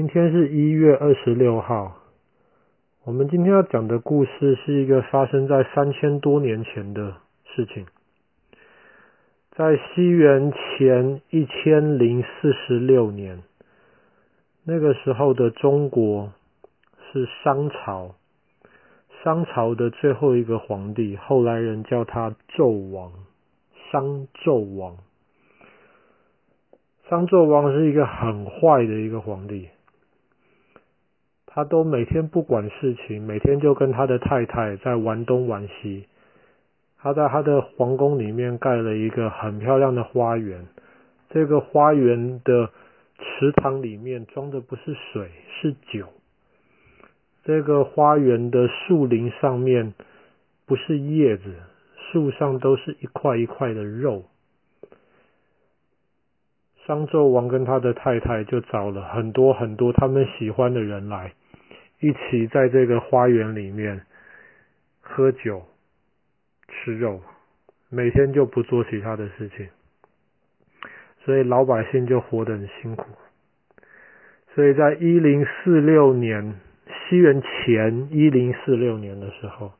今天是一月二十六号。我们今天要讲的故事是一个发生在三千多年前的事情。在西元前一千零四十六年，那个时候的中国是商朝，商朝的最后一个皇帝，后来人叫他纣王，商纣王。商纣王是一个很坏的一个皇帝。他都每天不管事情，每天就跟他的太太在玩东玩西。他在他的皇宫里面盖了一个很漂亮的花园，这个花园的池塘里面装的不是水，是酒。这个花园的树林上面不是叶子，树上都是一块一块的肉。商纣王跟他的太太就找了很多很多他们喜欢的人来。一起在这个花园里面喝酒、吃肉，每天就不做其他的事情，所以老百姓就活得很辛苦。所以在一零四六年，西元前一零四六年的时候，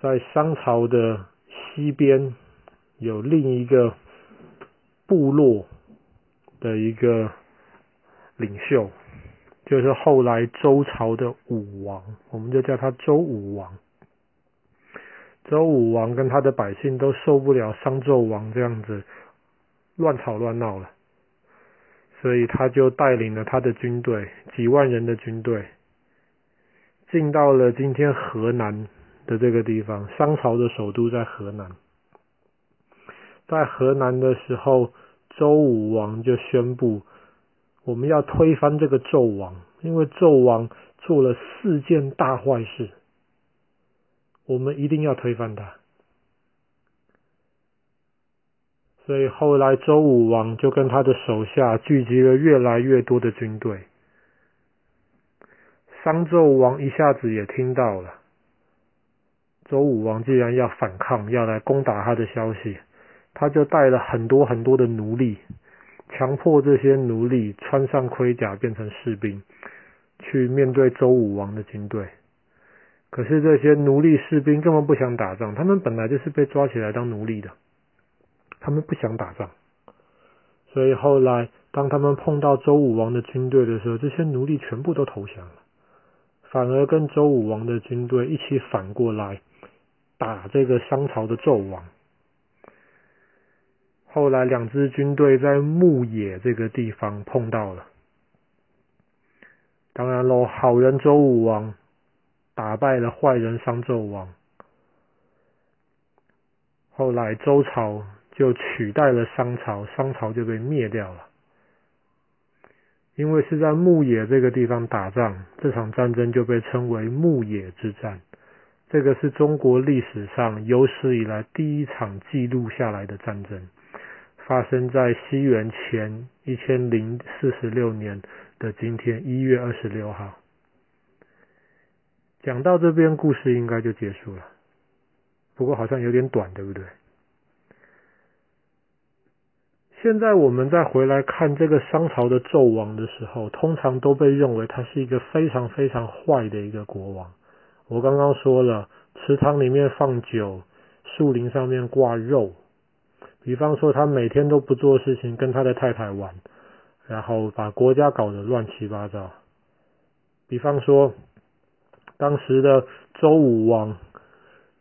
在商朝的西边有另一个部落的一个领袖。就是后来周朝的武王，我们就叫他周武王。周武王跟他的百姓都受不了商纣王这样子乱吵乱闹了，所以他就带领了他的军队，几万人的军队，进到了今天河南的这个地方。商朝的首都在河南，在河南的时候，周武王就宣布。我们要推翻这个纣王，因为纣王做了四件大坏事，我们一定要推翻他。所以后来周武王就跟他的手下聚集了越来越多的军队。商纣王一下子也听到了，周武王既然要反抗，要来攻打他的消息，他就带了很多很多的奴隶。强迫这些奴隶穿上盔甲变成士兵，去面对周武王的军队。可是这些奴隶士兵根本不想打仗，他们本来就是被抓起来当奴隶的，他们不想打仗。所以后来当他们碰到周武王的军队的时候，这些奴隶全部都投降了，反而跟周武王的军队一起反过来打这个商朝的纣王。后来，两支军队在牧野这个地方碰到了。当然喽，好人周武王打败了坏人商纣王。后来，周朝就取代了商朝，商朝就被灭掉了。因为是在牧野这个地方打仗，这场战争就被称为牧野之战。这个是中国历史上有史以来第一场记录下来的战争。发生在西元前一千零四十六年的今天一月二十六号。讲到这边，故事应该就结束了。不过好像有点短，对不对？现在我们再回来看这个商朝的纣王的时候，通常都被认为他是一个非常非常坏的一个国王。我刚刚说了，池塘里面放酒，树林上面挂肉。比方说，他每天都不做事情，跟他的太太玩，然后把国家搞得乱七八糟。比方说，当时的周武王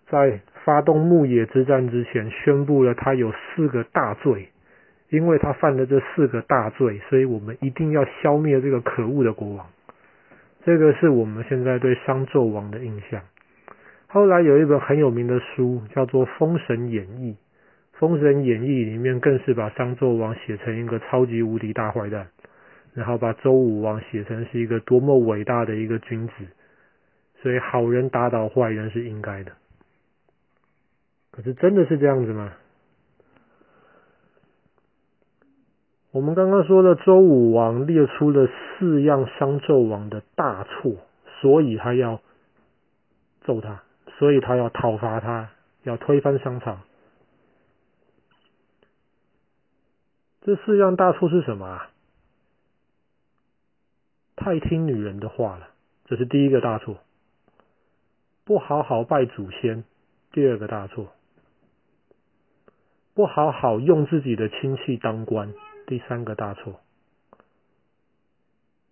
在发动牧野之战之前，宣布了他有四个大罪，因为他犯了这四个大罪，所以我们一定要消灭这个可恶的国王。这个是我们现在对商纣王的印象。后来有一本很有名的书，叫做《封神演义》。《封神演义》里面更是把商纣王写成一个超级无敌大坏蛋，然后把周武王写成是一个多么伟大的一个君子，所以好人打倒坏人是应该的。可是真的是这样子吗？我们刚刚说的周武王列出了四样商纣王的大错，所以他要揍他，所以他要讨伐他，要推翻商朝。这四样大错是什么啊？太听女人的话了，这是第一个大错。不好好拜祖先，第二个大错。不好好用自己的亲戚当官，第三个大错。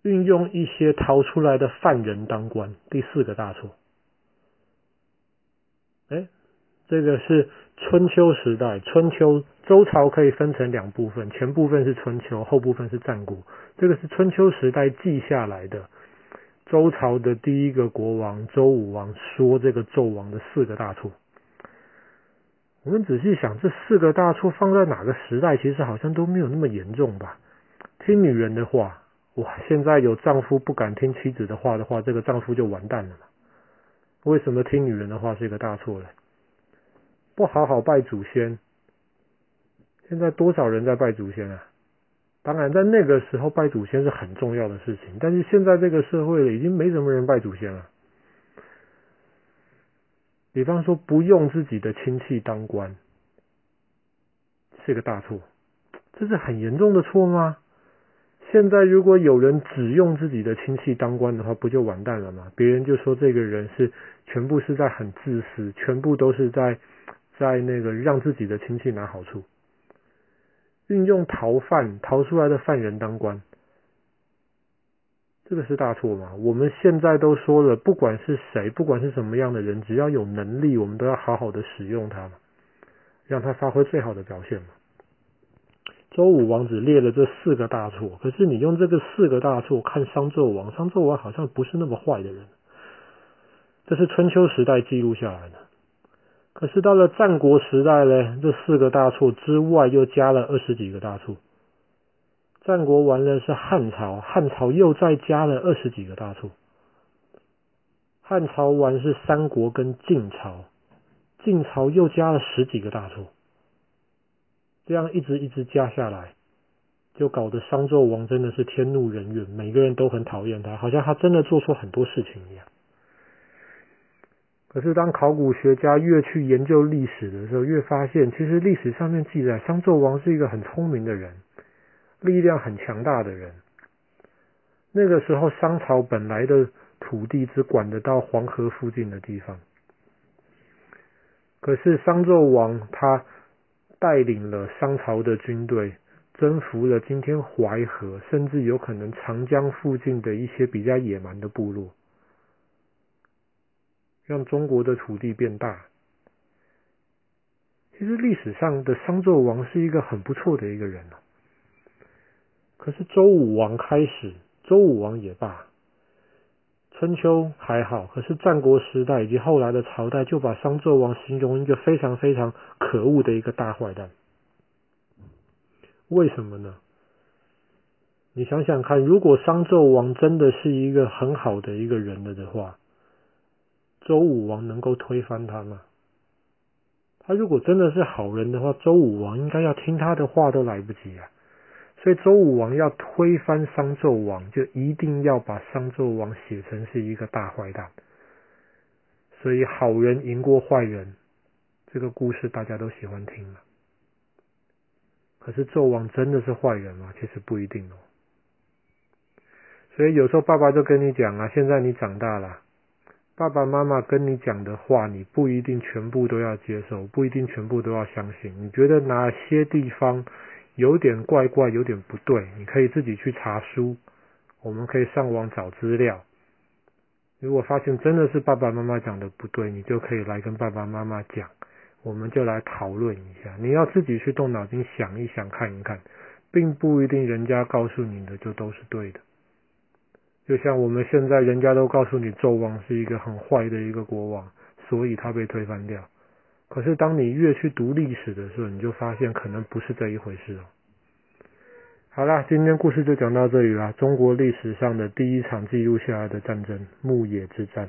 运用一些逃出来的犯人当官，第四个大错。哎，这个是春秋时代，春秋周朝可以分成两部分，前部分是春秋，后部分是战国。这个是春秋时代记下来的，周朝的第一个国王周武王说这个纣王的四个大错。我们仔细想，这四个大错放在哪个时代，其实好像都没有那么严重吧？听女人的话。哇！现在有丈夫不敢听妻子的话的话，这个丈夫就完蛋了嘛。为什么听女人的话是一个大错呢？不好好拜祖先。现在多少人在拜祖先啊？当然，在那个时候拜祖先是很重要的事情，但是现在这个社会已经没什么人拜祖先了。比方说，不用自己的亲戚当官，是个大错。这是很严重的错吗？现在如果有人只用自己的亲戚当官的话，不就完蛋了吗？别人就说这个人是全部是在很自私，全部都是在在那个让自己的亲戚拿好处，运用逃犯逃出来的犯人当官，这个是大错吗？我们现在都说了，不管是谁，不管是什么样的人，只要有能力，我们都要好好的使用他，让他发挥最好的表现嘛。周武王只列了这四个大错，可是你用这个四个大错看商纣王，商纣王好像不是那么坏的人。这是春秋时代记录下来的。可是到了战国时代呢，这四个大错之外又加了二十几个大错。战国完了是汉朝，汉朝又再加了二十几个大错。汉朝完是三国跟晋朝，晋朝又加了十几个大错。这样一直一直加下来，就搞得商纣王真的是天怒人怨，每个人都很讨厌他，好像他真的做错很多事情一样。可是当考古学家越去研究历史的时候，越发现其实历史上面记载商纣王是一个很聪明的人，力量很强大的人。那个时候商朝本来的土地只管得到黄河附近的地方，可是商纣王他。带领了商朝的军队，征服了今天淮河，甚至有可能长江附近的一些比较野蛮的部落，让中国的土地变大。其实历史上的商纣王是一个很不错的一个人。可是周武王开始，周武王也罢。春秋还好，可是战国时代以及后来的朝代就把商纣王形容一个非常非常可恶的一个大坏蛋。为什么呢？你想想看，如果商纣王真的是一个很好的一个人了的话，周武王能够推翻他吗？他如果真的是好人的话，周武王应该要听他的话都来不及啊。所以周武王要推翻商纣王，就一定要把商纣王写成是一个大坏蛋。所以好人赢过坏人，这个故事大家都喜欢听嘛。可是纣王真的是坏人吗？其实不一定哦。所以有时候爸爸就跟你讲啊，现在你长大了，爸爸妈妈跟你讲的话，你不一定全部都要接受，不一定全部都要相信。你觉得哪些地方？有点怪怪，有点不对，你可以自己去查书，我们可以上网找资料。如果发现真的是爸爸妈妈讲的不对，你就可以来跟爸爸妈妈讲，我们就来讨论一下。你要自己去动脑筋想一想，看一看，并不一定人家告诉你的就都是对的。就像我们现在人家都告诉你纣王是一个很坏的一个国王，所以他被推翻掉。可是，当你越去读历史的时候，你就发现可能不是这一回事哦。好啦，今天故事就讲到这里啦。中国历史上的第一场记录下来的战争——牧野之战。